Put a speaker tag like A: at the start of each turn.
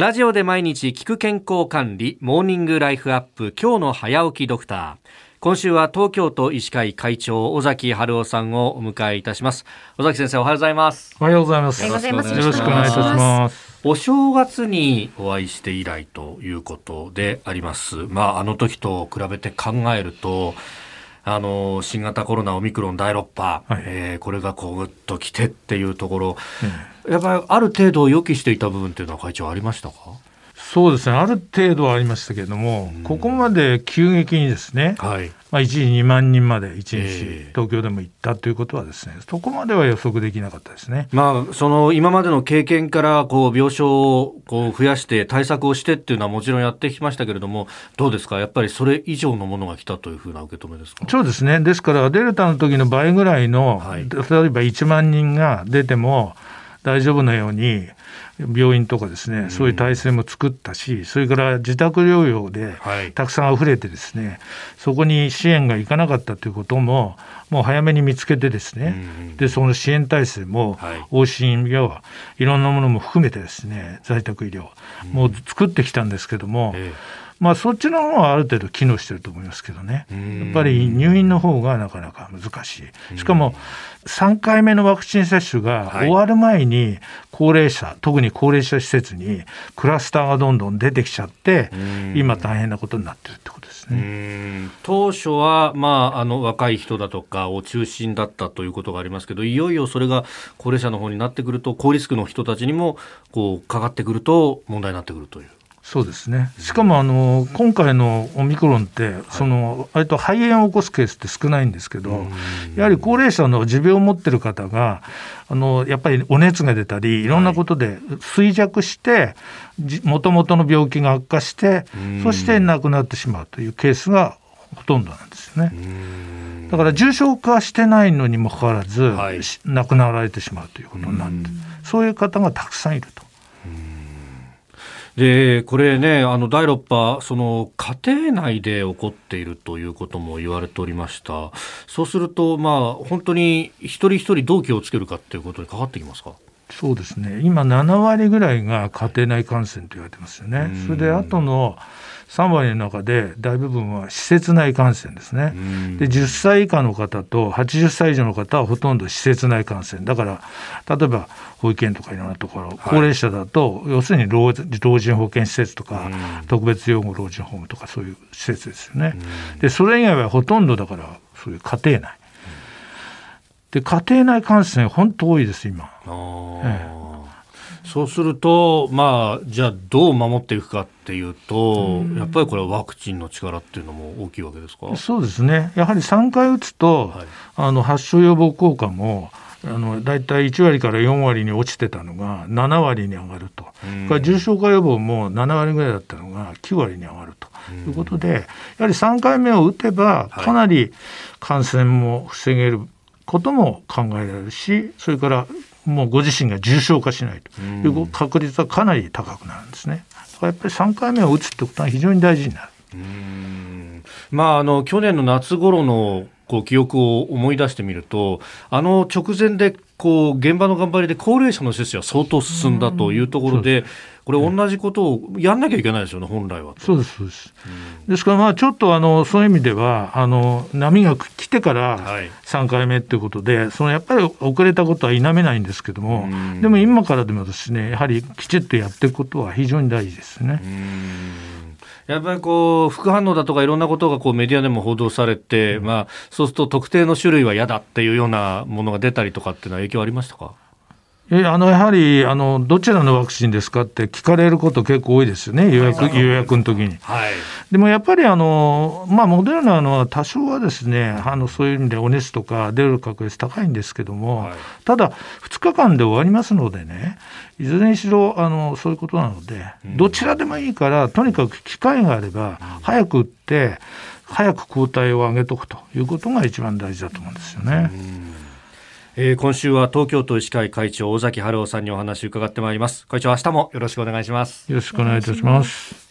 A: ラジオで毎日聞く健康管理、モーニングライフアップ、今日の早起きドクター。今週は東京都医師会会長、尾崎春夫さんをお迎えいたします。尾崎先生、おはようございます。
B: おはようございます。
C: よろしくお願
B: いいたします。
A: お正月にお会いして以来ということであります。まあ、あの時と比べて考えると、あの新型コロナオミクロン第6波、はい、えー、これがこうぐっときてっていうところ、やっぱりある程度予期していた部分っていうのは会長ありましたか？
B: そうですね。ある程度はありましたけれども、うん、ここまで急激にですね、はい、まあ、一時2万人まで1日、東京でも行ったということはですねそこまでは予測できなかったですね、
A: まあ、その今までの経験からこう病床をこう増やして対策をしてっていうのはもちろんやってきましたけれどもどうですか？やっぱりそれ以上のものが来たというふうな受け止めですか？
B: そうですね。ですからデルタの時の倍ぐらいの、はい、例えば1万人が出ても大丈夫なように病院とかですね、そういう体制も作ったし、それから自宅療養でたくさん溢れてですね、はい、そこに支援がいかなかったということも、もう早めに見つけてですね、でその支援体制も、往診やいろんなものも含めてですね、在宅医療、もう作ってきたんですけども、ええ。まあ、そっちの方はある程度機能してると思いますけどね、やっぱり入院の方がなかなか難しい、しかも3回目のワクチン接種が終わる前に、高齢者、特に高齢者施設にクラスターがどんどん出てきちゃって、今、大変なことになってるってことですね。
A: 当初は、まあ、あの若い人だとかを中心だったということがありますけど、いよいよそれが高齢者の方になってくると、高リスクの人たちにもこうかかってくると、問題になってくるという。
B: そうですね。しかもあの今回のオミクロンってその割と肺炎を起こすケースって少ないんですけど、やはり高齢者の持病を持ってる方があのやっぱりお熱が出たりい。ろんなことで衰弱してもともとの病気が悪化してそして亡くなってしまうというケースがほとんどなんですよね。だから重症化してないのにもかかわらず、はい、亡くなられてしまうということになってそういう方がたくさんいると。
A: でこれね、あの第6波、その家庭内で起こっているということも言われておりました、そうすると、まあ、本当に一人一人どう気をつけるかということにかかってきますか？
B: そうですね今7割ぐらいが家庭内感染と言われてますよね。それで後の3割の中で大部分は施設内感染ですね。で10歳以下の方と80歳以上の方はほとんど施設内感染だから例えば保育園とかいろんなところ、はい、高齢者だと要するに老人保健施設とか特別養護老人ホームとかそういう施設ですよね。でそれ以外はほとんどだからそういう家庭内。で家庭内感染本当多いです今。え
A: え。そうすると、まあ、じゃあどう守っていくかっていうと、うやっぱりこれはワクチンの力っていうのも大きいわけですか？
B: そうですね、やはり3回打つと、はい、あの発症予防効果もあの大体1割から4割に落ちてたのが7割に上がると、うん、重症化予防も7割ぐらいだったのが9割に上がると。いうことで、やはり3回目を打てば、かなり感染も防げることも考えられるし、それからもうご自身が重症化しないという確率はかなり高くなるんですね。だからやっぱり3回目を打つってことは非常に大事になる。
A: まあ、あの去年の夏頃のこう記憶を思い出してみるとあの直前でこう現場の頑張りで高齢者の接種は相当進んだというところで、これ、同じことをやんなきゃいけないですよね、本来は。
B: そうです、そうです。ですから、まあ、ちょっとあのそういう意味では、あの波が来てから3回目ということで、はい、そのやっぱり遅れたことは否めないんですけども、でも今からでもですね、やはりきちっとやっていくことは非常に大事ですね。
A: やっぱりこう副反応だとかいろんなことがこうメディアでも報道されて、うん、まあ、そうすると特定の種類は嫌だっていうようなものが出たりとかっていうのは影響ありましたか？
B: えあのやはりあのどちらのワクチンですかって聞かれること結構多いですよね、予約予約の時に。はい、でもやっぱりあの、まあ、モデルナのは多少はですねあのそういう意味でお熱とか出る確率高いんですけども、はい、ただ、2日間で終わりますのでね、いずれにしろあのそういうことなので、どちらでもいいから、とにかく機会があれば、早く打って、早く抗体を上げとくということが一番大事だと思うんですよね。
A: えー、今週は東京都医師会会長尾崎春夫さんにお話を伺ってまいります。会長明日もよろしくお願いします。
B: よろしくお願いいたします。